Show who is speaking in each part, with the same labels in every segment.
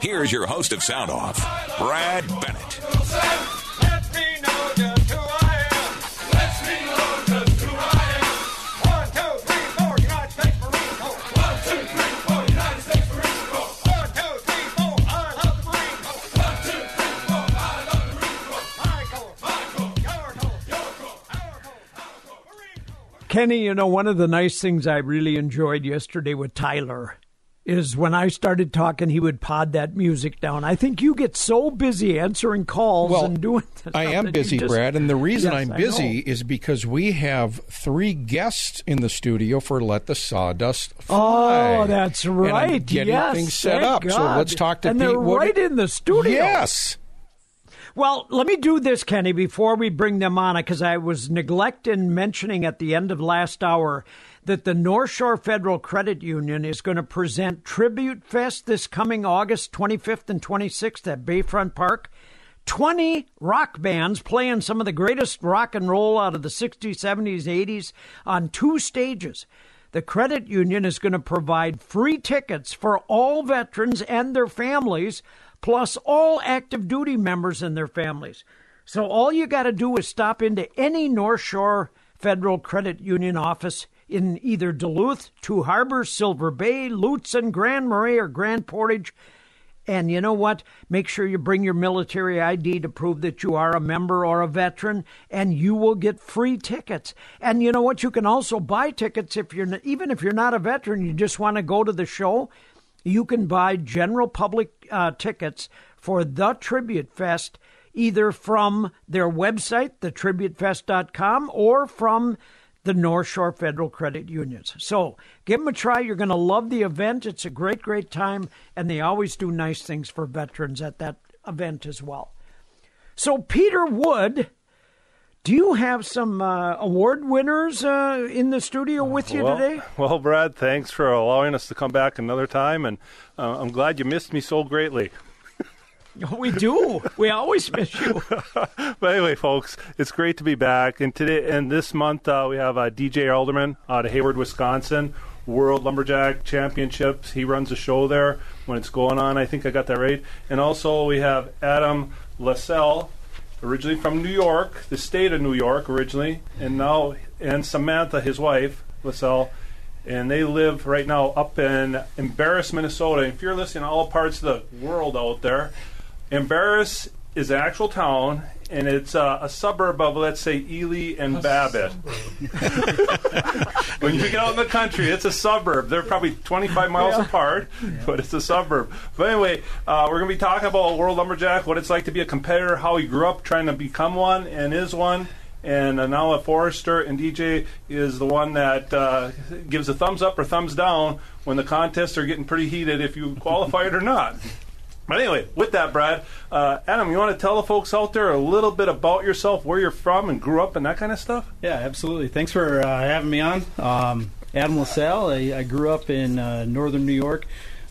Speaker 1: Here's your host of Sound Off, Brad Bennett.
Speaker 2: Kenny, you know, one of the nice things I really enjoyed yesterday with Tyler is when I started talking, he would pod that music down. I think you get so busy answering calls
Speaker 3: Well,
Speaker 2: and doing.
Speaker 3: I am busy,
Speaker 2: just-
Speaker 3: Brad, and the reason
Speaker 2: Yes,
Speaker 3: I'm busy is because we have three guests in the studio for Let the Sawdust Fly.
Speaker 2: Oh, that's
Speaker 3: And I'm
Speaker 2: right.
Speaker 3: getting
Speaker 2: yes,
Speaker 3: things set up. So let's talk to
Speaker 2: and
Speaker 3: Pete.
Speaker 2: they're
Speaker 3: What-
Speaker 2: right in the studio.
Speaker 3: Yes.
Speaker 2: Well, let me do this, Kenny, before we bring them on, because I was neglecting mentioning at the end of last hour that the North Shore Federal Credit Union is going to present Tribute Fest this coming August 25th and 26th at Bayfront Park. 20 rock bands playing some of the greatest rock and roll out of the 60s, 70s, 80s on two stages. The credit union is going to provide free tickets for all veterans and their families, plus all active duty members and their families. So all you got to do is stop into any North Shore Federal Credit Union office in either Duluth, Two Harbors, Silver Bay, Lutzen, Grand Marais, or Grand Portage. And you know what? Make sure you bring your military ID to prove that you are a member or a veteran, and you will get free tickets. And you know what? You can also buy tickets if you're even if you're not a veteran, you just want to go to the show. You can buy general public uh, tickets for the Tribute Fest either from their website, thetributefest.com, or from the North Shore Federal Credit Unions. So give them a try. You're going to love the event. It's a great, great time, and they always do nice things for veterans at that event as well. So, Peter Wood, do you have some uh, award winners uh, in the studio with you
Speaker 4: well,
Speaker 2: today?
Speaker 4: Well, Brad, thanks for allowing us to come back another time, and uh, I'm glad you missed me so greatly.
Speaker 2: We do. We always miss you.
Speaker 4: But anyway, folks, it's great to be back. And today and this month, uh, we have uh, DJ Aderman out of Hayward, Wisconsin, World Lumberjack Championships. He runs a show there when it's going on. I think I got that right. And also we have Adam LaSalle, originally from New York, the state of New York originally, and now and Samantha, his wife, LaSalle. And they live right now up in Embarrass, Minnesota. If you're listening to all parts of the world out there, Embarrass is an actual town, and it's uh, a suburb of, let's say, Ely and Babbitt. when you get out in the country, it's a suburb. They're probably 25 miles apart, but it's a suburb. But anyway, uh, we're going to be talking about World Lumberjack, what it's like to be a competitor, how he grew up trying to become one and is one. And uh, now a Forrester and DJ is the one that uh, gives a thumbs up or thumbs down when the contests are getting pretty heated if you qualify it or not. But anyway, with that, Brad, uh, Adam, you want to tell the folks out there a little bit about yourself, where you're from, and grew up, and that kind of stuff?
Speaker 5: Yeah, absolutely. Thanks for uh, having me on. Um, Adam LaSalle. I, I grew up in uh, northern New York,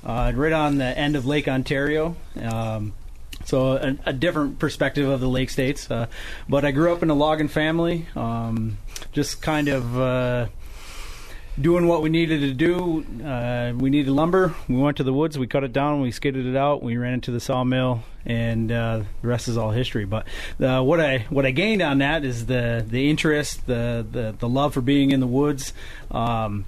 Speaker 5: uh, right on the end of Lake Ontario. Um, so a, a different perspective of the lake states. Uh, but I grew up in a logging family, um, just kind of uh, doing what we needed to do. Uh, we needed lumber. We went to the woods. We cut it down. We skidded it out. We ran into the sawmill, and uh, the rest is all history. But uh, what I what I gained on that is the the interest, the the, the love for being in the woods. Um,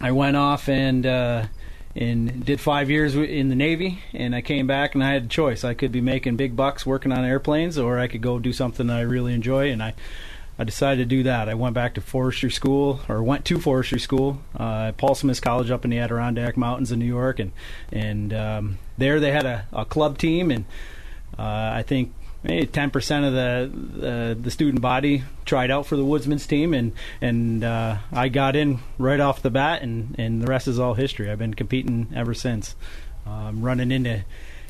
Speaker 5: I went off and. Uh, and did five years in the Navy, and I came back and I had a choice. I could be making big bucks working on airplanes, or I could go do something I really enjoy, and I I decided to do that. I went back to forestry school, or went to forestry school, uh, at Paul Smith College up in the Adirondack Mountains in New York, and and um, there they had a, a club team, and uh, I think maybe ten percent of the, the the student body tried out for the Woodsman's team, and and uh, I got in right off the bat, and and the rest is all history. I've been competing ever since, um, running into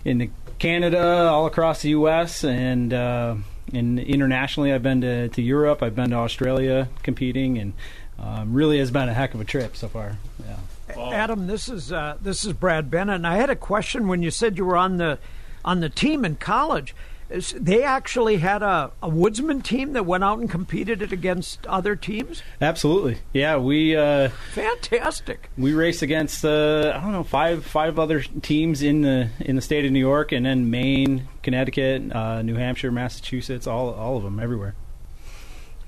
Speaker 5: into Canada, all across the U.S. and uh, and internationally. I've been to, to Europe. I've been to Australia competing, and um, really has been a heck of a trip so far. Yeah.
Speaker 2: Adam, this is uh, this is Brad Bennett, and I had a question when you said you were on the on the team in college. They actually had a, a woodsman team that went out and competed it against other teams.
Speaker 5: Absolutely, yeah. We uh,
Speaker 2: fantastic.
Speaker 5: We raced against uh, I don't know five five other teams in the in the state of New York, and then Maine, Connecticut, uh, New Hampshire, Massachusetts, all all of them, everywhere.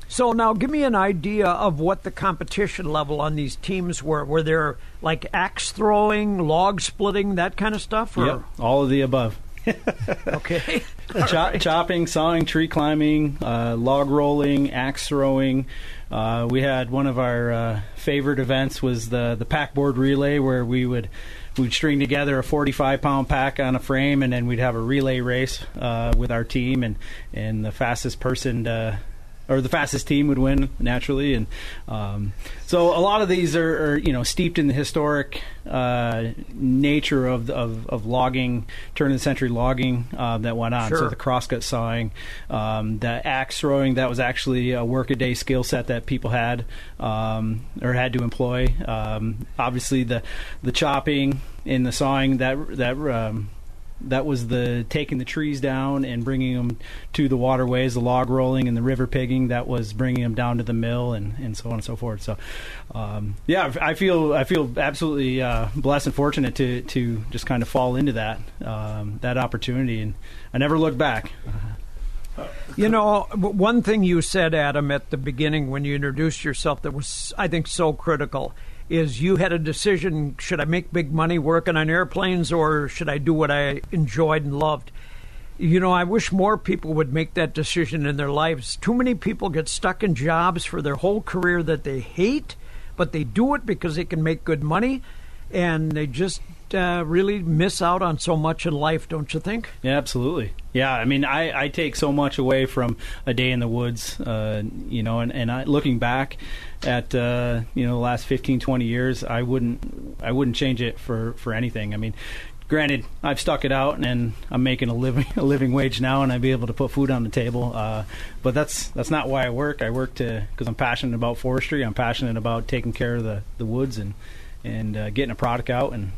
Speaker 2: So now, give me an idea of what the competition level on these teams were. Were there like axe throwing, log splitting, that kind of stuff?
Speaker 5: Or? Yep, all of the above.
Speaker 2: okay.
Speaker 5: right. Chopping, sawing, tree climbing, uh, log rolling, axe throwing. Uh, we had one of our uh, favorite events was the the packboard relay, where we would we'd string together a 45 pound pack on a frame, and then we'd have a relay race uh, with our team, and and the fastest person to or the fastest team would win naturally, and um, so a lot of these are, are, you know steeped in the historic uh, nature of, of, of logging, turn of the century logging uh, that went on.
Speaker 2: Sure.
Speaker 5: So the crosscut sawing, um, the axe throwing, that was actually a workaday skill set that people had um, or had to employ. Um, obviously, the the chopping and the sawing that that um, that was the taking the trees down and bringing them to the waterways, the log rolling and the river pigging. That was bringing them down to the mill and, and so on and so forth. So, um, yeah, I feel I feel absolutely uh, blessed and fortunate to to just kind of fall into that um, that opportunity, and I never look back.
Speaker 2: You know, one thing you said, Adam, at the beginning when you introduced yourself that was, I think, so critical is you had a decision should I make big money working on airplanes or should I do what I enjoyed and loved? You know, I wish more people would make that decision in their lives. Too many people get stuck in jobs for their whole career that they hate, but they do it because they can make good money and they just uh, really miss out on so much in life, don't you think?
Speaker 5: Yeah, absolutely. Yeah, I mean, I, I take so much away from a day in the woods, uh, you know, and, and I, looking back at uh, you know the last 15, 20 years, I wouldn't I wouldn't change it for, for anything. I mean, granted, I've stuck it out and I'm making a living a living wage now, and I'd be able to put food on the table. Uh, but that's that's not why I work. I work to because I'm passionate about forestry. I'm passionate about taking care of the, the woods and and uh, getting a product out and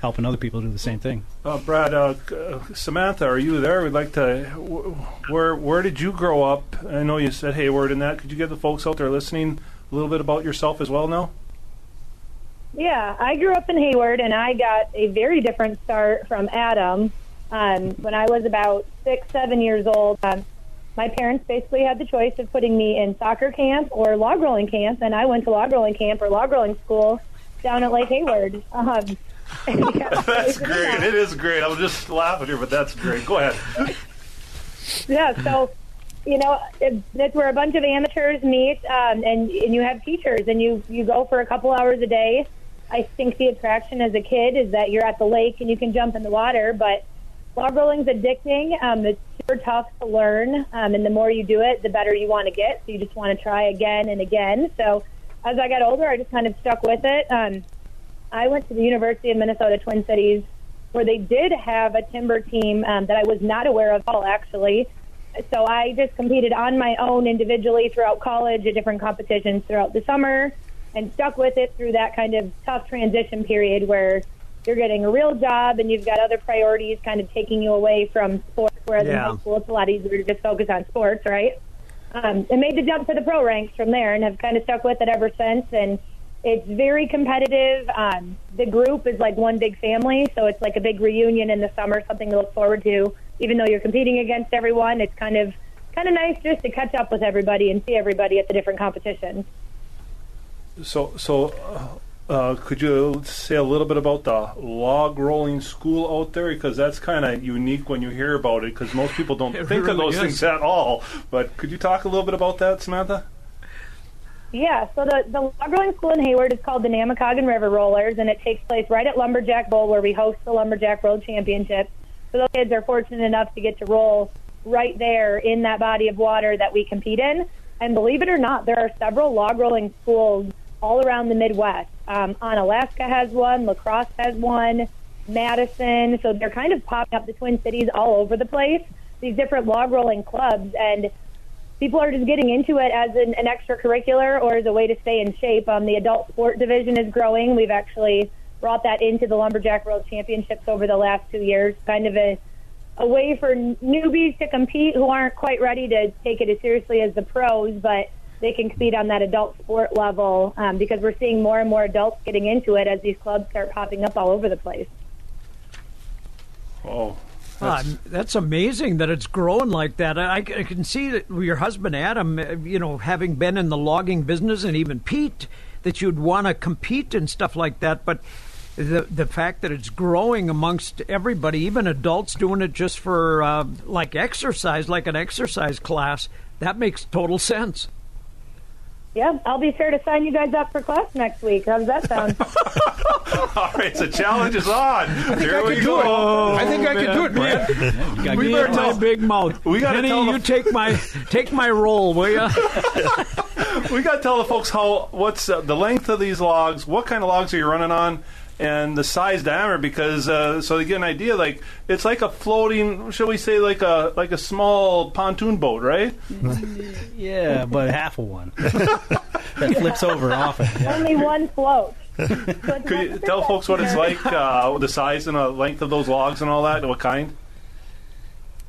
Speaker 5: helping other people do the same thing.
Speaker 4: Uh, Brad, uh, uh, Samantha, are you there? We'd like to. Where where did you grow up? I know you said Hayward and that. Could you give the folks out there listening a little bit about yourself as well now?
Speaker 6: Yeah, I grew up in Hayward, and I got a very different start from Adam. Um, when I was about six, seven years old, um, my parents basically had the choice of putting me in soccer camp or log rolling camp, and I went to log rolling camp or log rolling school down at Lake Hayward. Um,
Speaker 4: that's great. It is great. I'm just laughing here, but that's great. Go ahead.
Speaker 6: yeah. So, you know, it, that's where a bunch of amateurs meet, um, and and you have teachers, and you you go for a couple hours a day. I think the attraction as a kid is that you're at the lake and you can jump in the water, but log rolling's addicting. Um, it's super tough to learn, um, and the more you do it, the better you want to get. So you just want to try again and again. So as I got older, I just kind of stuck with it. Um, I went to the University of Minnesota Twin Cities, where they did have a timber team um, that I was not aware of at all, actually. So I just competed on my own individually throughout college at different competitions throughout the summer and stuck with it through that kind of tough transition period where you're getting a real job and you've got other priorities kind of taking you away from sports, whereas yeah. in high school it's a lot easier to just focus on sports, right? Um, and made the jump to the pro ranks from there and have kind of stuck with it ever since. And it's very competitive. Um, the group is like one big family, so it's like a big reunion in the summer, something to look forward to. Even though you're competing against everyone, it's kind of kind of nice just to catch up with everybody and see everybody at the different competitions.
Speaker 4: So, so uh, uh could you say a little bit about the log rolling school out there? Because that's kind of unique when you hear about it. Because most people don't think really of those is. things at all. But could you talk a little bit about that, Samantha?
Speaker 6: Yeah, so the, the log rolling school in Hayward is called the Namekagon River Rollers, and it takes place right at Lumberjack Bowl, where we host the Lumberjack World Championships. So those kids are fortunate enough to get to roll right there in that body of water that we compete in. And believe it or not, there are several log rolling schools all around the Midwest. Um, Onalaska has one, La Crosse has one, Madison. So they're kind of popping up the Twin Cities all over the place. These different log rolling clubs, and people are just getting into it as an, an extracurricular or as a way to stay in shape. Um, the adult sport division is growing. We've actually brought that into the Lumberjack World Championships over the last two years, kind of a, a way for newbies to compete who aren't quite ready to take it as seriously as the pros, but they can compete on that adult sport level um, because we're seeing more and more adults getting into it as these clubs start popping up all over the place.
Speaker 4: Oh,
Speaker 2: Ah, that's amazing that it's growing like that. I, I can see that your husband Adam, uh, you know, having been in the logging business, and even Pete, that you'd want to compete and stuff like that. But the the fact that it's growing amongst everybody, even adults doing it just for uh, like exercise, like an exercise class, that makes total sense.
Speaker 6: Yeah, I'll be sure to sign you guys up for class next week. How does that sound?
Speaker 4: all right. The challenge is on. Here we
Speaker 3: do
Speaker 4: go.
Speaker 3: it. I think I can do it, Brad.
Speaker 5: You
Speaker 4: We better
Speaker 2: and my
Speaker 4: tell-
Speaker 2: big mouth.
Speaker 4: we gotta
Speaker 2: Penny,
Speaker 4: tell the-
Speaker 2: you take my take my role, will you?
Speaker 4: We got to tell the folks how what's uh, the length of these logs, what kind of logs are you running on, and the size diameter because uh, so they get an idea. Like it's like a floating, shall we say, like a like a small pontoon boat, right?
Speaker 5: Yeah, but half of one that flips over often. Yeah.
Speaker 6: Only one float.
Speaker 4: Could you tell folks what it's like, uh, the size and the length of those logs and all that, what kind?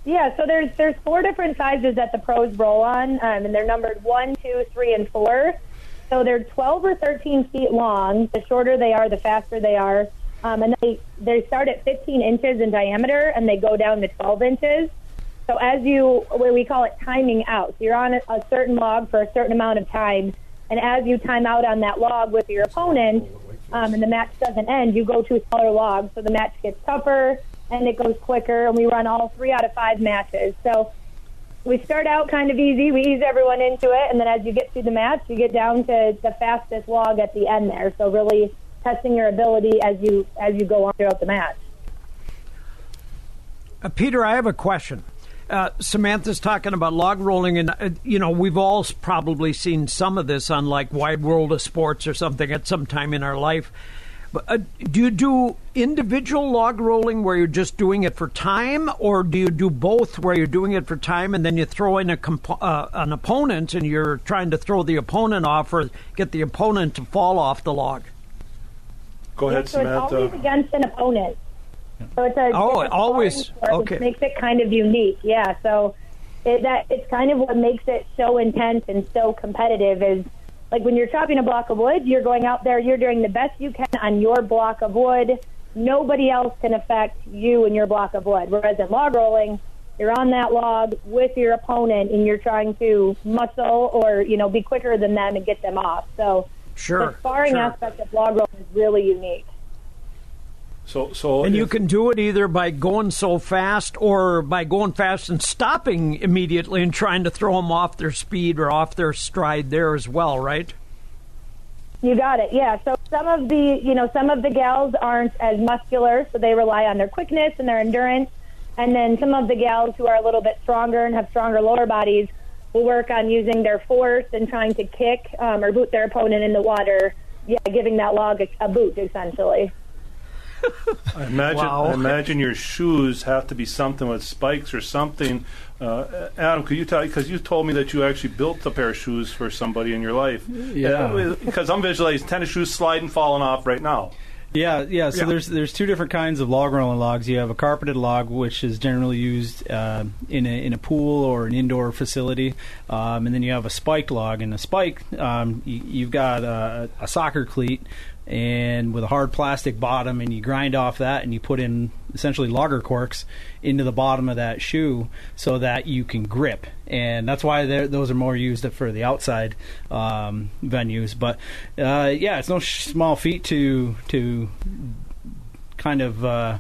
Speaker 6: Yeah, so there's there's four different sizes that the pros roll on, um, and they're numbered one, two, three, and four. So they're 12 or 13 feet long. The shorter they are, the faster they are. Um, and they they start at 15 inches in diameter, and they go down to 12 inches. So as you, we call it timing out, so you're on a, a certain log for a certain amount of time, and as you time out on that log with your opponent, um, and the match doesn't end, you go to a smaller log, so the match gets tougher and it goes quicker. And we run all three out of five matches. So we start out kind of easy. We ease everyone into it, and then as you get through the match, you get down to the fastest log at the end there. So really testing your ability as you as you go on throughout the match.
Speaker 2: Uh, Peter, I have a question. Uh, Samantha's talking about log rolling, and uh, you know we've all probably seen some of this on like Wide World of Sports or something at some time in our life. But uh, do you do individual log rolling where you're just doing it for time, or do you do both where you're doing it for time and then you throw in a compo- uh, an opponent and you're trying to throw the opponent off or get the opponent to fall off the log?
Speaker 4: Go ahead,
Speaker 6: so it's always
Speaker 4: Samantha.
Speaker 6: against an opponent. So it's a
Speaker 2: Oh,
Speaker 6: it's
Speaker 2: always. Okay.
Speaker 6: Which makes it kind of unique. Yeah. So it, that it's kind of what makes it so intense and so competitive is like when you're chopping a block of wood, you're going out there, you're doing the best you can on your block of wood. Nobody else can affect you and your block of wood. Whereas in log rolling, you're on that log with your opponent and you're trying to muscle or you know be quicker than them and get them off. So
Speaker 2: Sure.
Speaker 6: the sparring
Speaker 2: sure.
Speaker 6: aspect of log rolling is really unique.
Speaker 4: So, so
Speaker 2: And you can do it either by going so fast or by going fast and stopping immediately and trying to throw them off their speed or off their stride there as well, right?
Speaker 6: You got it. Yeah. So some of the, you know, some of the gals aren't as muscular, so they rely on their quickness and their endurance. And then some of the gals who are a little bit stronger and have stronger lower bodies will work on using their force and trying to kick um, or boot their opponent in the water. Yeah, giving that log a, a boot essentially.
Speaker 4: I imagine,
Speaker 2: Wow.
Speaker 4: I imagine your shoes have to be something with spikes or something. Uh, Adam, could you tell? Because you told me that you actually built a pair of shoes for somebody in your life.
Speaker 5: Yeah.
Speaker 4: Because I'm visualizing tennis shoes sliding, falling off right now.
Speaker 5: Yeah, yeah. So
Speaker 2: Yeah.
Speaker 5: there's there's two different kinds of log rolling logs. You have a carpeted log, which is generally used uh, in a in a pool or an indoor facility, um, and then you have a spiked log. And a spike, um, you, you've got a, a soccer cleat and with a hard plastic bottom, and you grind off that, and you put in essentially logger corks into the bottom of that shoe so that you can grip. And that's why those are more used for the outside um, venues. But uh, yeah, it's no small feat to to kind of uh,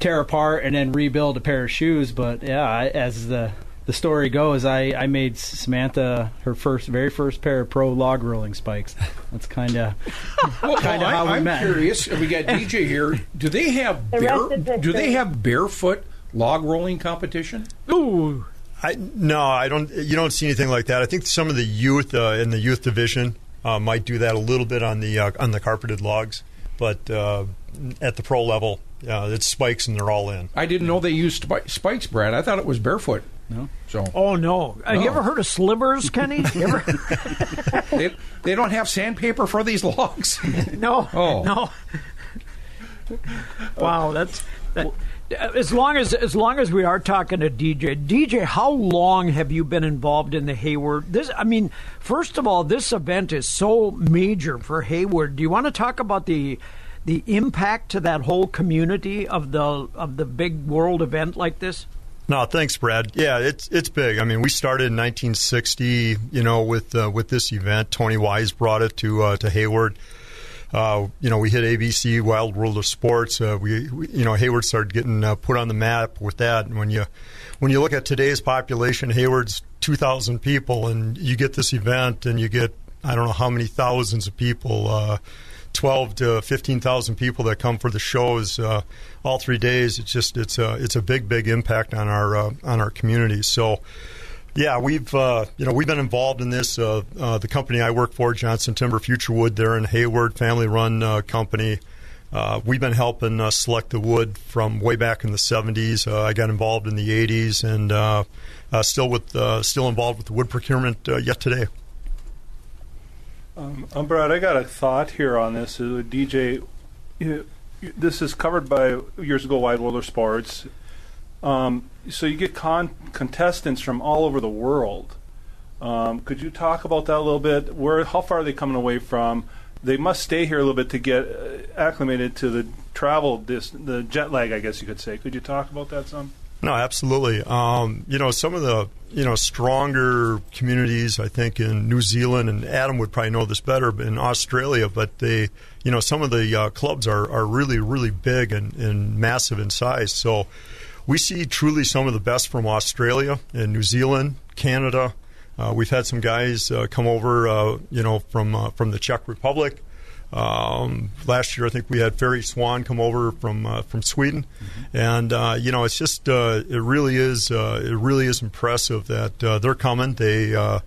Speaker 5: tear apart and then rebuild a pair of shoes. But yeah, as the the story goes, I, I made Samantha her first, very first pair of pro log rolling spikes. That's kind of
Speaker 3: Well,
Speaker 5: Kinda
Speaker 3: I,
Speaker 5: how we
Speaker 3: I'm
Speaker 5: met.
Speaker 3: curious. We got DJ here. Do they have
Speaker 6: The
Speaker 3: bare, do they have barefoot log rolling competition?
Speaker 2: Ooh.
Speaker 7: I, no, I don't. You don't see anything like that. I think some of the youth uh, in the youth division uh, might do that a little bit on the uh, on the carpeted logs, but uh, at the pro level, uh, it's spikes and they're all in.
Speaker 3: I didn't know they used spi- spikes, Brad. I thought it was barefoot.
Speaker 5: No.
Speaker 3: So
Speaker 2: Oh no! Uh, You ever heard of slivers, Kenny? Ever?
Speaker 3: they, they don't have sandpaper for these logs.
Speaker 2: no.
Speaker 3: Oh.
Speaker 2: No. wow, that's that. As long as as long as we are talking to DJ, DJ, how long have you been involved in the Hayward? This, I mean, first of all, this event is so major for Hayward. Do you want to talk about the the impact to that whole community of the of the big world event like this?
Speaker 7: No, thanks, Brad. Yeah, it's it's big. I mean, we started in 1960, you know, with uh, with this event. Tony Wise brought it to uh, to Hayward. Uh, you know, we hit ABC Wide World of Sports. Uh, we, we, you know, Hayward started getting uh, put on the map with that. And when you when you look at today's population, Hayward's 2,000 people, and you get this event, and you get I don't know how many thousands of people. 12 to 15,000 people that come for the shows uh, all three days. It's just it's a it's a big big impact on our uh, on our community. So. Yeah, we've uh, you know we've been involved in this. Uh, uh, the company I work for, Johnson Timber Futurewood, they're in Hayward, family-run uh, company. we've been helping select the wood from way back in the '70s. I got involved in the '80s, and still with still involved with the wood procurement yet today.
Speaker 4: Um, Brad, I got a thought here on this. Uh, DJ, you, this is covered by years ago Wide World of Sports. Um, so you get con- contestants from all over the world. Um, could you talk about that a little bit? Where, how far are they coming away from? They must stay here a little bit to get uh, acclimated to the travel, this, the jet lag, I guess you could say. Could you talk about that some?
Speaker 7: No, absolutely. Um, you know, some of the you know stronger communities, I think, in New Zealand, and Adam would probably know this better, but in Australia. But they, you know, some of the uh, clubs are, are really, really big and, and massive in size. So we see truly some of the best from Australia and New Zealand, Canada. Uh, we've had some guys uh, come over, uh, you know, from uh, from the Czech Republic. Um, last year, I think we had Ferry Svan come over from uh, from Sweden, mm-hmm. and uh, you know, it's just uh, it really is uh, it really is impressive that uh, they're coming. They uh,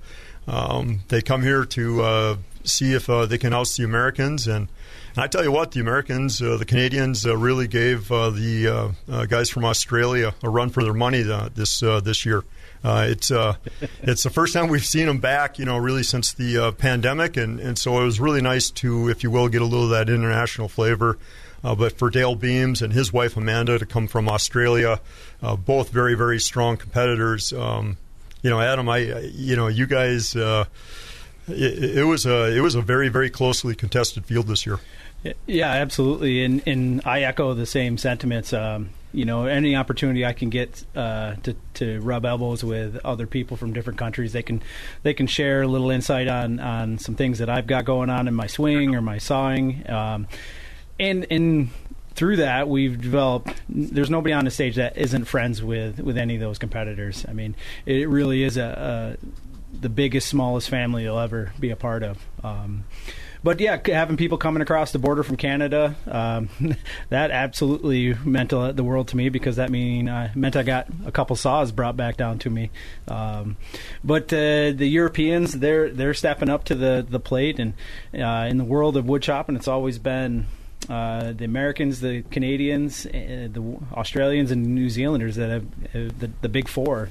Speaker 7: um, they come here to see if they can oust the Americans, and, and, I tell you what, the Americans, the Canadians, really gave the guys from Australia a run for their money this this year. Uh, it's uh, it's the first time we've seen him back, you know, really since the uh, pandemic, and, and so it was really nice to, if you will, get a little of that international flavor. Uh, but for Dale Beams and his wife Amanda to come from Australia, uh, both very very strong competitors. Um, you know, Adam, I you know you guys. Uh, it, it was a it was a very very closely contested field this year.
Speaker 5: Yeah, absolutely, and and I echo the same sentiments. Um, you know, any opportunity I can get uh, to to rub elbows with other people from different countries, they can they can share a little insight on on some things that I've got going on in my swing or my sawing, um, and and through that we've developed. There's nobody on the stage that isn't friends with with any of those competitors. I mean, it really is a, a the biggest, smallest family you'll ever be a part of. Um, but yeah, having people coming across the border from Canada, um, that absolutely meant the world to me because that mean uh, meant I got a couple saws brought back down to me. Um, but uh, the Europeans, they're they're stepping up to the the plate, and uh, in the world of wood chopping, it's always been. Uh, the Americans, the Canadians, uh, the Australians, and New Zealanders that have, have the, the big four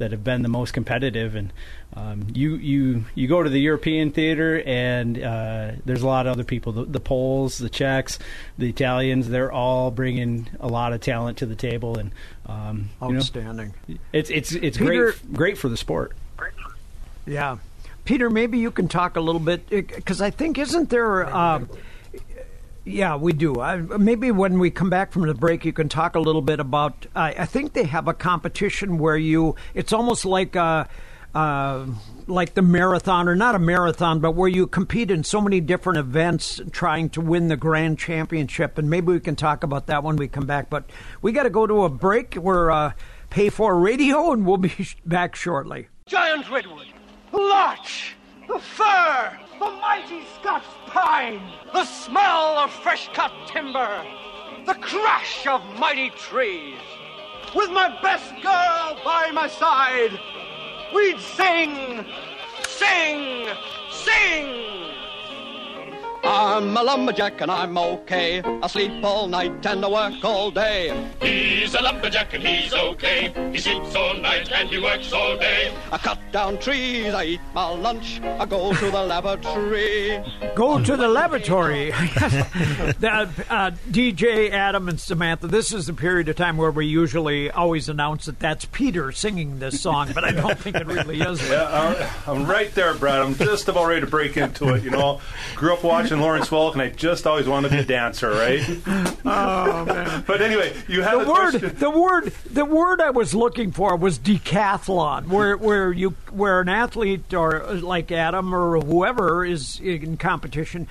Speaker 5: that have been the most competitive. And um, you you you go to the European theater, and uh, there's a lot of other people. The, the, Poles, the Czechs, the Italians. They're all bringing a lot of talent to the table, and um,
Speaker 2: outstanding.
Speaker 5: You know, it's it's it's Peter, great great for the sport.
Speaker 2: Yeah. Peter, maybe you can talk a little bit because I think isn't there uh, yeah, we do. I, maybe when we come back from the break, you can talk a little bit about. I, I think they have a competition where you. It's almost like a, uh, like the marathon, or not a marathon, but where you compete in so many different events, trying to win the grand championship. And maybe we can talk about that when we come back. But we got to go to a break. We're uh, pay for radio, and we'll be back shortly.
Speaker 8: Giant redwood, larch, the fir the mighty Scots pine, the smell of fresh cut timber, the crash of mighty trees. With my best girl by my side, we'd sing, sing, sing.
Speaker 9: I'm a lumberjack and I'm okay. I sleep all night and I work all day.
Speaker 10: He's a lumberjack and he's okay. He sleeps all night and he works all day.
Speaker 9: I cut down trees, I eat my lunch, I go to the laboratory.
Speaker 2: Go to the laboratory. uh, uh, DJ, Adam, and Samantha, this is the period of time where we usually always announce that that's Peter singing this song, but I don't think it really is.
Speaker 4: Yeah, I'm, I'm right there, Brad. I'm just about ready to break into it. You know, grew up watching Lawrence Welk, and I just always wanted to be a dancer, right?
Speaker 2: Oh man!
Speaker 4: But anyway, you had
Speaker 2: the
Speaker 4: a
Speaker 2: word,
Speaker 4: question.
Speaker 2: the word, the word I was looking for was decathlon, where where you where an athlete or like Adam or whoever is in competition.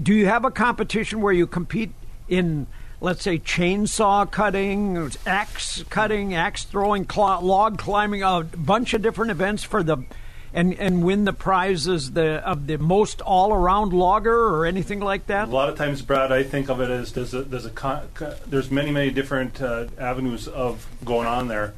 Speaker 2: Do you have a competition where you compete in? Let's say chainsaw cutting, axe cutting, axe throwing, cl- log climbing, a bunch of different events for the, and and win the prizes the of the most all around logger or anything like that.
Speaker 4: A lot of times, Brad, I think of it as there's a, there's a con, co- there's many many different uh, avenues of going on there.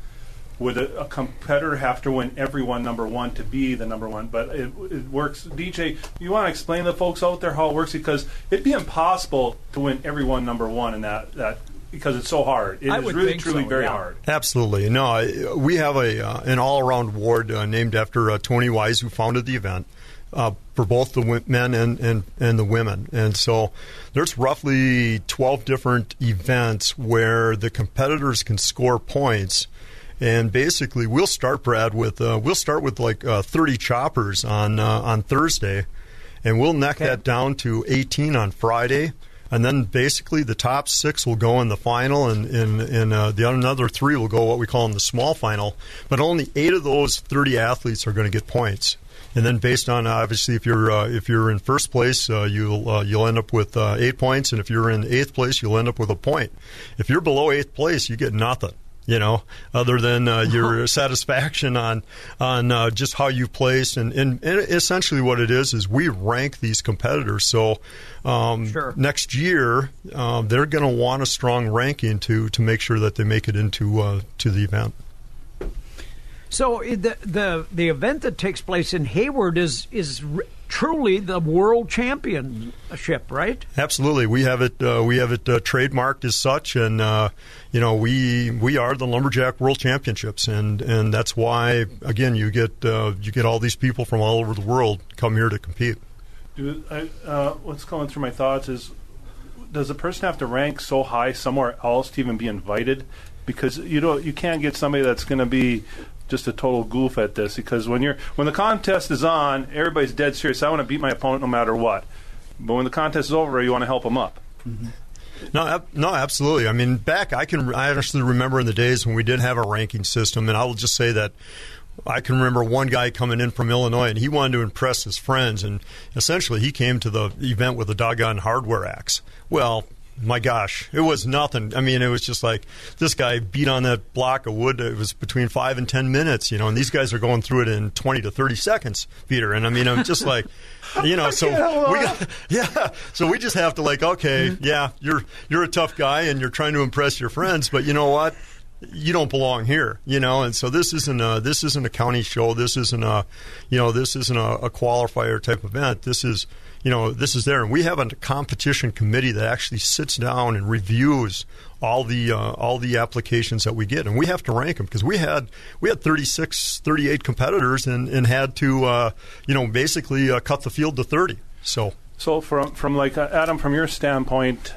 Speaker 4: Would a, a competitor have to win every one number one to be the number one? But it, it works. DJ, you want to explain to the folks out there how it works because it'd be impossible to win every one number one in that that because it's so hard. It is
Speaker 2: I would
Speaker 4: really
Speaker 2: think
Speaker 4: truly
Speaker 2: so,
Speaker 4: very
Speaker 2: yeah.
Speaker 4: hard.
Speaker 7: Absolutely. No, we have a uh, an all around award uh, named after uh, Tony Wise, who founded the event. Uh, for both the men and, and, and the women. And so there's roughly 12 different events where the competitors can score points. And basically, we'll start, Brad, with uh, we'll start with like uh, 30 choppers on uh, on Thursday, and we'll neck that down to 18 on Friday. And then basically the top six will go in the final, and, and, and uh, the another three will go what we call in the small final. But only eight of those 30 athletes are going to get points. And then based on obviously if you're uh, if you're in first place, uh, you'll uh, you'll end up with uh, eight points, and if you're in eighth place, you'll end up with a point. If you're below eighth place, you get nothing. You know, other than uh, your satisfaction on on uh, just how you placed, and, and, and essentially what it is is we rank these competitors. So um,
Speaker 2: Sure.
Speaker 7: next year uh, they're going to want a strong ranking to to make sure that they make it into uh, to the event.
Speaker 2: So the the the event that takes place in Hayward is is truly the world championship, right?
Speaker 7: Absolutely, we have it. Uh, we have it uh, trademarked as such, and uh, you know we we are the lumberjack world championships, and and that's why again you get uh, you get all these people from all over the world come here to compete.
Speaker 4: Do I, uh, what's going through my thoughts is, does a person have to rank so high somewhere else to even be invited? Because you know you can't get somebody that's going to be just a total goof at this. Because when you're when the contest is on, everybody's dead serious. I want to beat my opponent no matter what. But when the contest is over, you want to help them up. Mm-hmm.
Speaker 7: No, ab- no, absolutely. I mean, back I can I honestly remember in the days when we did have a ranking system, and I will just say that I can remember one guy coming in from Illinois, and he wanted to impress his friends, and essentially he came to the event with a doggone hardware axe. Well. My gosh, it was nothing. I mean, it was just like this guy beat on that block of wood. It was between five and ten minutes, you know, and these guys are going through it in twenty to thirty seconds, Peter. And I mean, I'm just like, you know, so we got, yeah, so we just have to like, okay, yeah, you're you're a tough guy and you're trying to impress your friends, but you know what? You don't belong here, you know, and so this isn't a this isn't a county show. This isn't a, you know, this isn't a, a qualifier type event. This is, you know, this is there, and we have a competition committee that actually sits down and reviews all the uh, all the applications that we get, and we have to rank them because we had we had 36, 38 competitors and, and had to, uh, you know, basically uh, cut the field to thirty. So.
Speaker 4: So from from like uh, Adam, from your standpoint,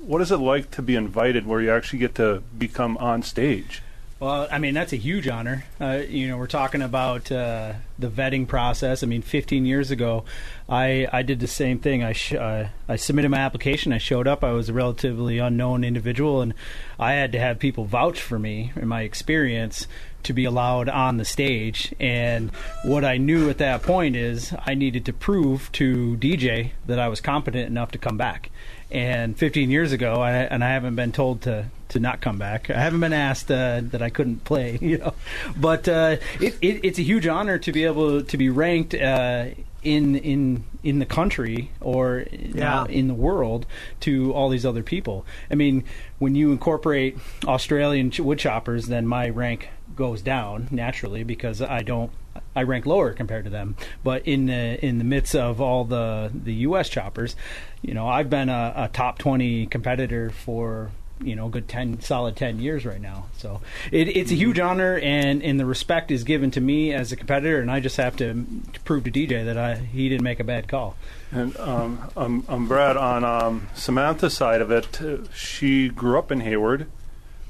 Speaker 4: what is it like to be invited where you actually get to become on stage?
Speaker 5: Well, I mean that's a huge honor. Uh, you know, we're talking about uh, the vetting process. I mean, 15 years ago, I I did the same thing. I sh- uh, I submitted my application. I showed up. I was a relatively unknown individual, and I had to have people vouch for me in my experience to be allowed on the stage. And what I knew at that point is I needed to prove to DJ that I was competent enough to come back. And 15 years ago, I, and I haven't been told to, to not come back. I haven't been asked uh, that I couldn't play, you know. But uh, it, it, it's a huge honor to be able to be ranked uh, in in in the country or now in the world to all these other people. I mean, when you incorporate Australian ch- wood choppers, then my rank goes down naturally because I don't I rank lower compared to them. But in the in the midst of all the the U.S. choppers, you know, I've been a, a top twenty competitor for you know, good ten solid ten years right now. So it, it's a huge honor, and and the respect is given to me as a competitor, and I just have to, to prove to DJ that I he didn't make a bad call.
Speaker 4: And um, I'm, I'm Brad on um, Samantha's side of it. uh, She grew up in Hayward.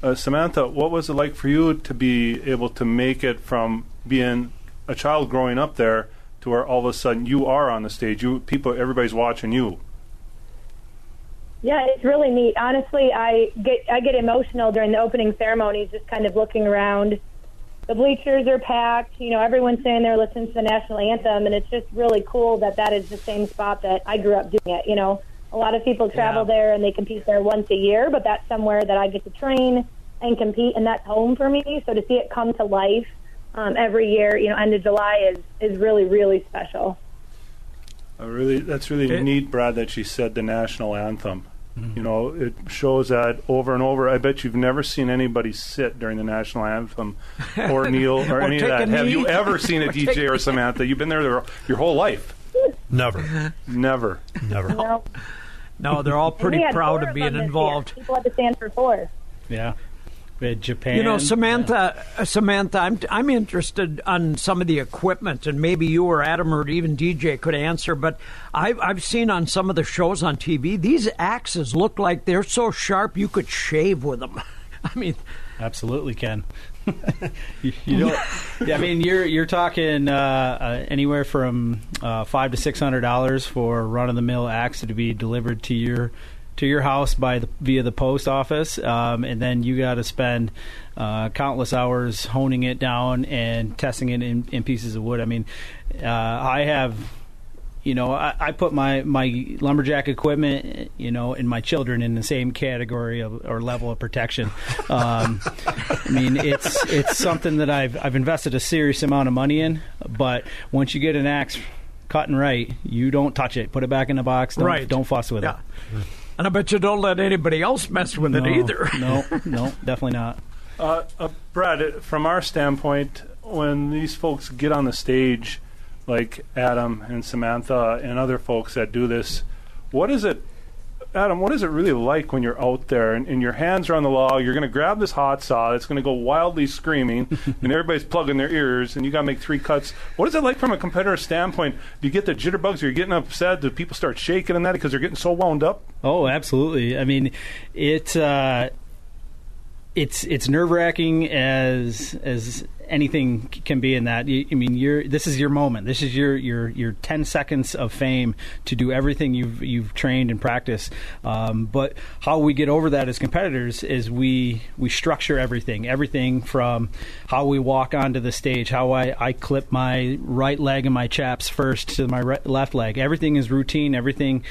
Speaker 4: Uh, Samantha, what was it like for you to be able to make it from being a child growing up there to where all of a sudden you are on the stage? You people, everybody's watching you.
Speaker 6: Yeah, it's really neat. Honestly, I get I get emotional during the opening ceremonies, just kind of looking around. The bleachers are packed. You know, everyone's standing there listening to the national anthem, and it's just really cool that that is the same spot that I grew up doing it. You know, a lot of people travel
Speaker 5: Yeah.
Speaker 6: there and they compete there once a year, but that's somewhere that I get to train and compete, and that's home for me. So to see it come to life um, every year, you know, end of July is is really really special.
Speaker 4: Really, that's really
Speaker 2: It-
Speaker 4: neat, Brad, that she said the national anthem. Mm-hmm. You know, it shows that over and over. I bet you've never seen anybody sit during the national anthem or kneel or,
Speaker 2: Or
Speaker 4: any of that. Have you ever seen a
Speaker 2: Or
Speaker 4: DJ or Samantha? You've been there your, your whole life.
Speaker 7: Never,
Speaker 4: Never.
Speaker 7: never.
Speaker 6: You know,
Speaker 2: No, they're all pretty proud of
Speaker 6: of
Speaker 2: being
Speaker 6: them year.
Speaker 2: involved.
Speaker 6: People had to stand for four.
Speaker 5: Yeah, we had Japan.
Speaker 2: You know,
Speaker 5: yeah.
Speaker 2: Samantha, uh, Samantha, I'm I'm interested on some of the equipment, and maybe you or Adam or even DJ could answer. But I've I've seen on some of the shows on TV, these axes look like they're so sharp you could shave with them. I mean,
Speaker 5: Absolutely, Ken. you, you don't. Yeah, I mean, you're you're talking uh, uh, anywhere from uh, five to six hundred dollars for run of the mill axe to be delivered to your to your house by the via the post office, um, and then you got to spend uh, countless hours honing it down and testing it in, in pieces of wood. I mean, uh, I have you know, I, I put my, my lumberjack equipment, you know, and my children in the same category of, or level of protection. Um, I mean, it's it's something that I've I've invested a serious amount of money in. But once you get an axe cut and right, you don't touch it. Put it back in the box. Don't,
Speaker 2: Right.
Speaker 5: Don't fuss with
Speaker 2: yeah.
Speaker 5: it.
Speaker 2: And I bet you don't let anybody else mess with it either.
Speaker 5: no, no, definitely not.
Speaker 4: Uh, uh, Brad, uh, from our standpoint, when these folks get on the stage, like Adam and Samantha and other folks that do this, what is it, Adam? What is it really like when you're out there and, and your hands are on the log? You're going to grab this hot saw that's going to go wildly screaming, and everybody's plugging their ears, and you got to make three cuts. What is it like from a competitor standpoint? Do you get the jitterbugs? Are you getting upset? Do people start shaking and that because they're getting so wound up?
Speaker 5: Oh, absolutely. I mean, it uh, it's it's nerve wracking as as anything can be in that. I mean, you're this is your moment. This is your your your ten seconds of fame to do everything you've you've trained and practiced. Um, but how we get over that as competitors is we we structure everything. Everything from how we walk onto the stage, how I I clip my right leg and my chaps first to my re- left leg. Everything is routine. Everything.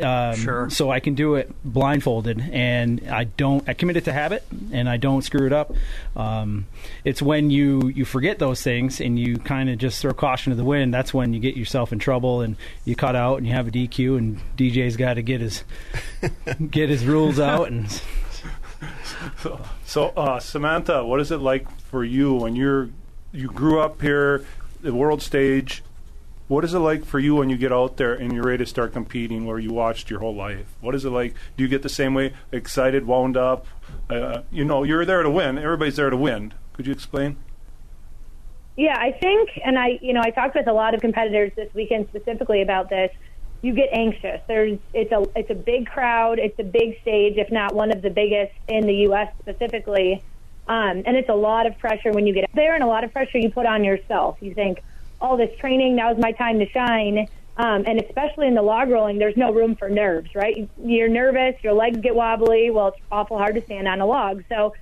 Speaker 5: Um,
Speaker 2: Sure.
Speaker 5: so I can do it blindfolded, and I don't. I commit it to habit, and I don't screw it up. Um, it's when you you forget those things and you kind of just throw caution to the wind. That's when you get yourself in trouble, and you cut out, and you have a DQ, and DJ's got to get his get his rules out, and
Speaker 4: So, uh, Samantha, what is it like for you when you're you grew up here, the world stage? What is it like for you when you get out there and you're ready to start competing, where you watched your whole life? What is it like? Do you get the same way, excited, wound up? Uh, you know, you're there to win. Everybody's there to win. Could you explain?
Speaker 6: Yeah, I think, and I, you know, I talked with a lot of competitors this weekend specifically about this. You get anxious. There's, it's a, it's a big crowd. It's a big stage, if not one of the biggest in the U.S. specifically. Um, and it's a lot of pressure when you get there, and a lot of pressure you put on yourself. You think, all this training, now's my time to shine. Um, and especially in the log rolling, there's no room for nerves, right? You're nervous, your legs get wobbly. Well, it's awful hard to stand on a log. So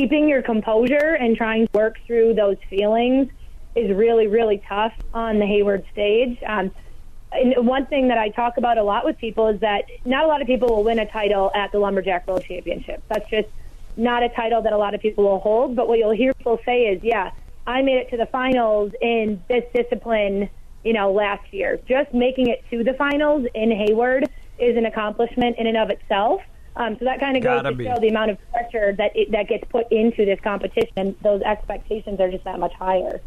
Speaker 6: keeping your composure and trying to work through those feelings is really, really tough on the Hayward stage. Um, and one thing that I talk about a lot with people is that not a lot of people will win a title at the Lumberjack World Championship. That's just not a title that a lot of people will hold. But what you'll hear people say is, yeah, I made it to the finals in this discipline, you know, last year. Just making it to the finals in Hayward is an accomplishment in and of itself. Um, so that kind of goes
Speaker 2: Gotta be.
Speaker 6: show the amount of pressure that it, that gets put into this competition. Those expectations are just that much higher.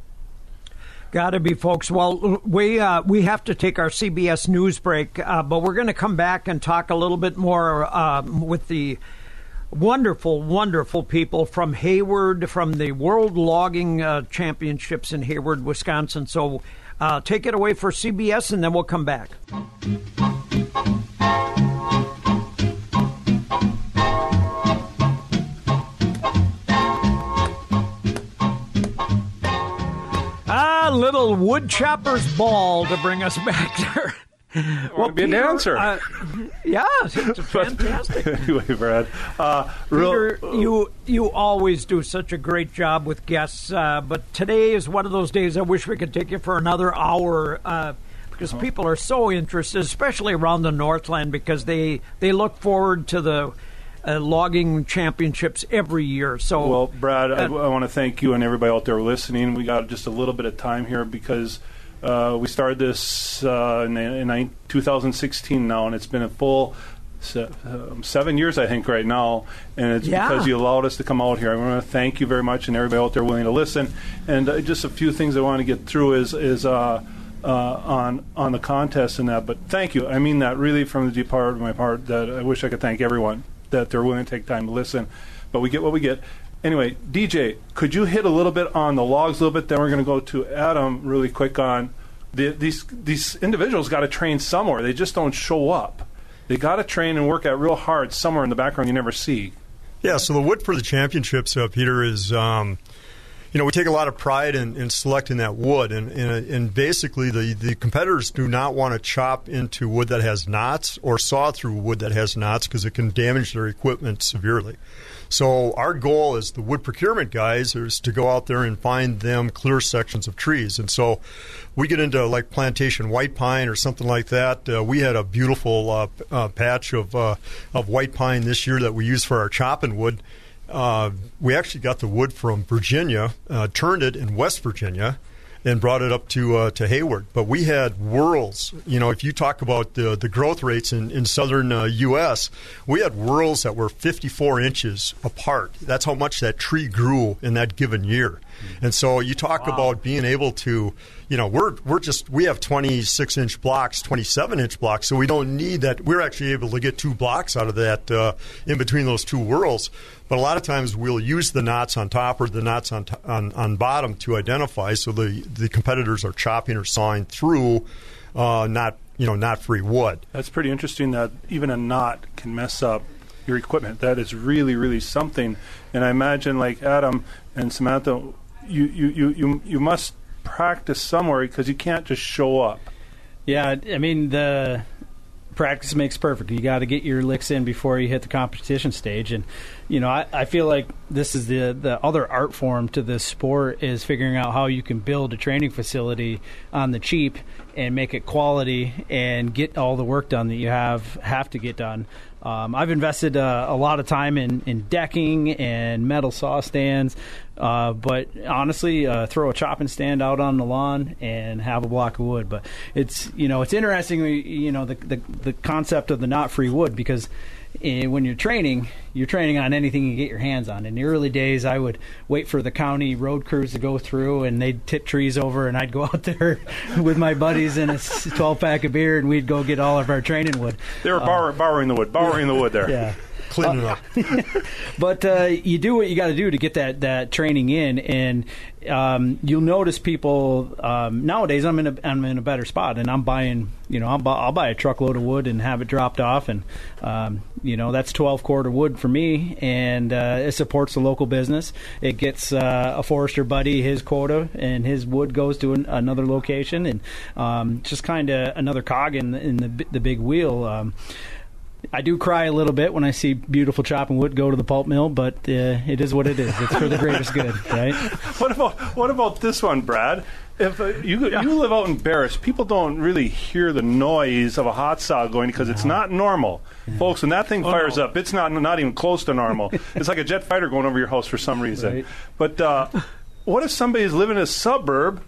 Speaker 2: Got to be, folks. Well, we uh, we have to take our CBS news break, uh, but we're going to come back and talk a little bit more uh, with the wonderful, wonderful people from Hayward, from the World Logging uh, Championships in Hayward, Wisconsin. So uh, take it away for CBS, and then we'll come back. Little woodchopper's ball to bring us back there.
Speaker 4: Well, be a
Speaker 2: Peter,
Speaker 4: dancer.
Speaker 2: uh, yeah, it's fantastic.
Speaker 4: anyway, Brad. Uh, real,
Speaker 2: you you always do such a great job with guests, uh, but today is one of those days I wish we could take you for another hour uh, because
Speaker 4: Uh-huh.
Speaker 2: people are so interested, especially around the Northland, because they they look forward to the uh, logging championships every year. So,
Speaker 4: Well, Brad, I,
Speaker 2: uh,
Speaker 4: I want to thank you and everybody out there listening. We got just a little bit of time here because uh, we started this uh, in, in 2016 now, and it's been a full se- um, seven years, I think, right now. And it's
Speaker 2: Yeah.
Speaker 4: because you allowed us to come out here. I want to thank you very much, and everybody out there willing to listen. And uh, just a few things I want to get through is is. Uh, uh, on on the contest and that, but thank you. I mean that really from the deep part of my part. That I wish I could thank everyone that they're willing to take time to listen. But we get what we get. Anyway, DJ, could you hit a little bit on the logs a little bit? Then we're going to go to Adam really quick on the, these these individuals got to train somewhere. They just don't show up. They got to train and work out real hard somewhere in the background you never see.
Speaker 7: Yeah, so the wood for the championships, uh, Peter, is um, you know we take a lot of pride in, in selecting that wood, and, and and basically the the competitors do not want to chop into wood that has knots or saw through wood that has knots because it can damage their equipment severely. So our goal as the wood procurement guys is to go out there and find them clear sections of trees, and so we get into like plantation white pine or something like that. Uh, we had a beautiful uh, uh, patch of uh, of white pine this year that we used for our chopping wood. Uh, we actually got the wood from Virginia, uh, turned it in West Virginia, and brought it up to uh, to Hayward. But we had whorls. You know, if you talk about the the growth rates in in southern uh, U.S., we had whorls that were 54 inches apart. That's how much that tree grew in that given year. And so you talk about being able to, you know, we're we're just we have 26 inch blocks, 27 inch blocks, so we don't need that. We're actually able to get two blocks out of that uh, in between those two whorls. But a lot of times we'll use the knots on top or the knots on, t- on on bottom to identify, so the the competitors are chopping or sawing through, uh, not you know knot free wood.
Speaker 4: That's pretty interesting that even a knot can mess up your equipment. That is really, really something. And I imagine, like Adam and Samantha, you, you, you, you, must practice somewhere because you can't just show up.
Speaker 5: Yeah, I mean the practice makes perfect. You got to get your licks in before you hit the competition stage, and you know I, I feel like this is the the other art form to this sport is figuring out how you can build a training facility on the cheap and make it quality and get all the work done that you have have to get done. Um, I've invested uh, a lot of time in, in decking and metal saw stands, uh, but honestly, uh, throw a chopping stand out on the lawn and have a block of wood. But it's you know it's interesting, you know the the, the concept of the knot free wood because when you're training, you're training on anything you get your hands on. In the early days, I would wait for the county road crews to go through, and they'd tip trees over, and I'd go out there with my buddies and a 12 pack of beer, and we'd go get all of our training wood.
Speaker 4: They were borrow- borrowing the wood, borrowing the wood there.
Speaker 5: Yeah.
Speaker 7: Cleaning up.
Speaker 5: but uh, you do what you got to do to get that, that training in, and um, you'll notice people um, nowadays. I'm in a I'm in a better spot, and I'm buying. You know, I'll buy, I'll buy a truckload of wood and have it dropped off, and um, you know that's 12 quarter wood for me, and uh, it supports the local business. It gets uh, a forester buddy his quota, and his wood goes to an, another location, and um, just kind of another cog in the, in the the big wheel. Um, I do cry a little bit when I see beautiful chopping wood go to the pulp mill, but uh, it is what it is. It's for the greatest good, right?
Speaker 4: What about what about this one, Brad? If uh, you you live out in Barris, people don't really hear the noise of a hot saw going because it's not normal, folks. When that
Speaker 5: Oh,
Speaker 4: thing fires up, it's not not even close to normal. it's like a jet fighter going over your house for some reason.
Speaker 5: Right.
Speaker 4: But uh, what if somebody's living in a suburb?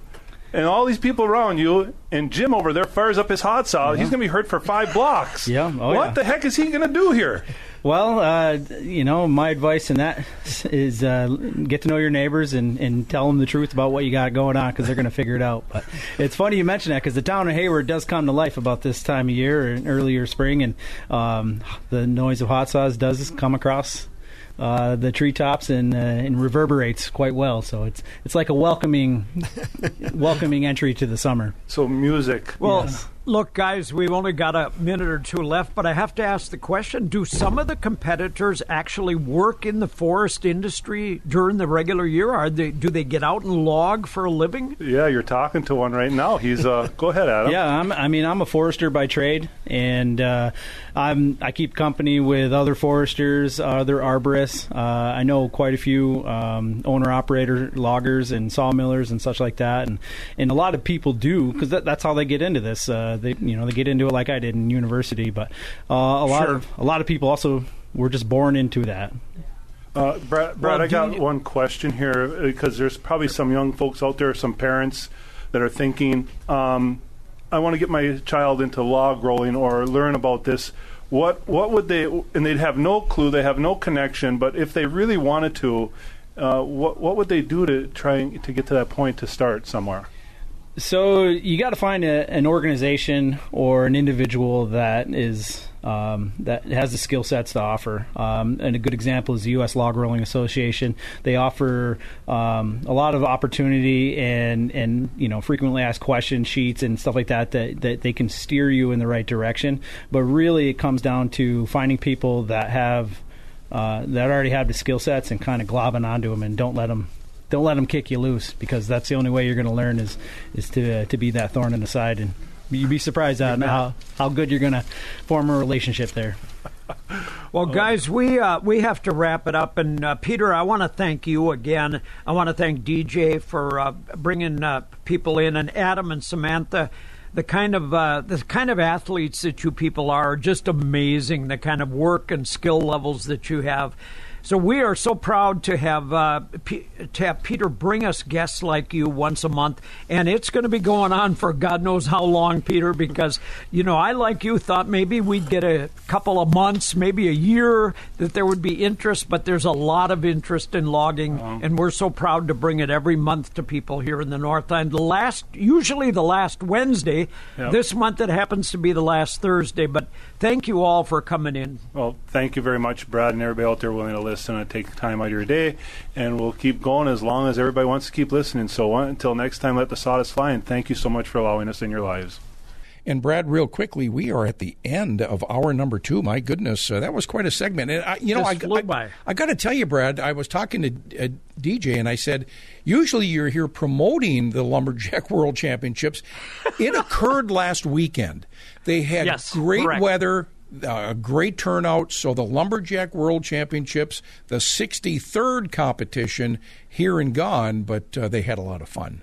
Speaker 4: And all these people around you, and Jim over there fires up his hot saw. He's going to be hurt for five blocks.
Speaker 5: Yeah. Oh,
Speaker 4: what
Speaker 5: yeah.
Speaker 4: the heck is he going to do here?
Speaker 5: Well, uh, you know, my advice in that is uh, get to know your neighbors and, and tell them the truth about what you got going on because they're going to figure it out. But it's funny you mention that because the town of Hayward does come to life about this time of year earlier spring, and um, the noise of hot saws does come across uh, the treetops and uh, and reverberates quite well. So it's it's like a welcoming welcoming entry to the summer.
Speaker 4: So music.
Speaker 2: Well,
Speaker 5: Yes.
Speaker 2: Look, guys, we've only got a minute or two left, but I have to ask the question do some of the competitors actually work in the forest industry during the regular year? Are they, do they get out and log for a living?
Speaker 4: Yeah, you're talking to one right now. He's uh, go ahead, Adam.
Speaker 5: Yeah, I'm, I mean, I'm a forester by trade, and uh, I'm I keep company with other foresters, other arborists. Uh, I know quite a few um, owner operator loggers and sawmillers and such like that, and and a lot of people do because that, that's how they get into this. Uh, they you know they get into it like I did in university, but uh, a lot
Speaker 2: Sure.
Speaker 5: of a lot of people also were just born into that.
Speaker 4: Uh, Brad, Brad
Speaker 2: Well,
Speaker 4: I got
Speaker 2: you-
Speaker 4: one question here because there's probably some young folks out there, some parents that are thinking, um, I want to get my child into log rolling or learn about this. What what would they? And they'd have no clue. They have no connection. But if they really wanted to, uh, what what would they do to try to get to that point to start somewhere?
Speaker 5: So you got to find a, an organization or an individual that is um, that has the skill sets to offer. Um, and a good example is the U.S. Log Rolling Association. They offer um, a lot of opportunity and and you know frequently asked question sheets and stuff like that, that that they can steer you in the right direction. But really, it comes down to finding people that have uh, that already have the skill sets and kind of globbing onto them and don't let them don't let them kick you loose because that's the only way you're going to learn is is to uh, to be that thorn in the side and you'd be surprised on how how good you're going to form a relationship there.
Speaker 2: Well, guys, we uh, we have to wrap it up. And uh, Peter, I want to thank you again. I want to thank DJ for uh, bringing uh, people in, and Adam and Samantha. The kind of uh, the kind of athletes that you people are just amazing. The kind of work and skill levels that you have. So we are so proud to have uh, P- to have Peter bring us guests like you once a month, and it's going to be going on for God knows how long, Peter. Because you know, I like you thought maybe we'd get a couple of months, maybe a year, that there would be interest, but there's a lot of interest in logging, and we're so proud to bring it every month to people here in the North End. The last, usually the last Wednesday.
Speaker 4: Yep.
Speaker 2: This month it happens to be the last Thursday. But thank you all for coming in.
Speaker 4: Well, thank you very much, Brad, and everybody out there willing to listen and take time out of your day. And we'll keep going as long as everybody wants to keep listening. So uh, until next time, let the sawdust fly. And thank you so much for allowing us in your lives.
Speaker 3: And Brad, real quickly, we are at the end of hour number two. My goodness, uh, that was quite a segment. And I, you know,
Speaker 2: Just
Speaker 3: I, I,
Speaker 2: by.
Speaker 3: I got to tell you, Brad, I was talking to uh, DJ, and I said, usually you're here promoting the Lumberjack World Championships. It occurred last weekend. They had
Speaker 2: Yes,
Speaker 3: great
Speaker 2: correct.
Speaker 3: weather. Uh, a great turnout. So the Lumberjack World Championships, the 63rd competition here and gone, but uh, they had a lot of fun.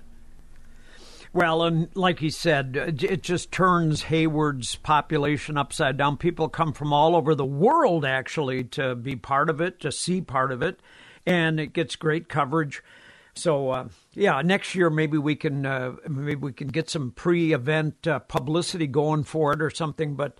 Speaker 2: Well, and like he said, uh, it just turns Hayward's population upside down. People come from all over the world actually to be part of it, to see part of it, and it gets great coverage. So, uh, yeah, next year maybe we can uh, maybe we can get some pre-event uh, publicity going for it or something. But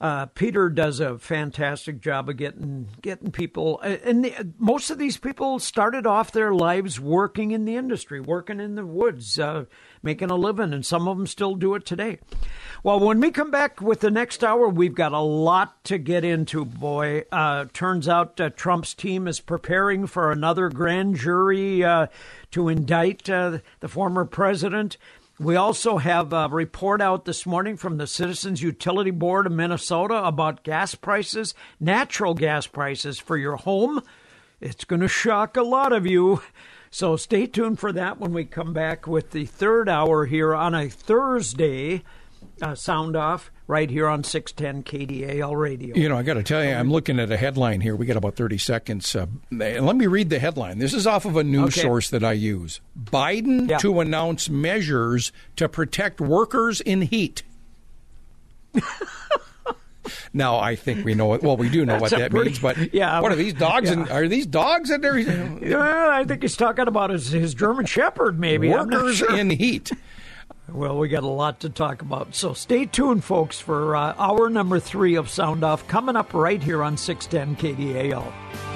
Speaker 2: uh, Peter does a fantastic job of getting getting people, and the, most of these people started off their lives working in the industry, working in the woods, uh, making a living, and some of them still do it today. Well, when we come back with the next hour, we've got a lot to get into. Boy, uh, turns out uh, Trump's team is preparing for another grand jury uh, to indict uh, the former president. We also have a report out this morning from the Citizens Utility Board of Minnesota about gas prices, natural gas prices for your home. It's going to shock a lot of you. So stay tuned for that when we come back with the third hour here on a Thursday. Uh, sound off right here on 610 KDAL radio.
Speaker 3: You know, I got to tell you, I'm looking at a headline here. We got about 30 seconds. Uh, let me read the headline. This is off of a news
Speaker 2: Okay.
Speaker 3: source that I use. Biden
Speaker 2: Yeah.
Speaker 3: to announce measures to protect workers in heat. now, I think we know what, well, we do know what that
Speaker 2: pretty-
Speaker 3: means, but
Speaker 2: yeah.
Speaker 3: what are these dogs? And,
Speaker 2: Yeah.
Speaker 3: are these dogs in there?
Speaker 2: Well, I think he's talking about his, his German Shepherd, maybe.
Speaker 3: Workers
Speaker 2: sure.
Speaker 3: in heat.
Speaker 2: Well, we got a lot to talk about. So stay tuned, folks, for uh, hour number three of Sound Off coming up right here on 610 KDAL.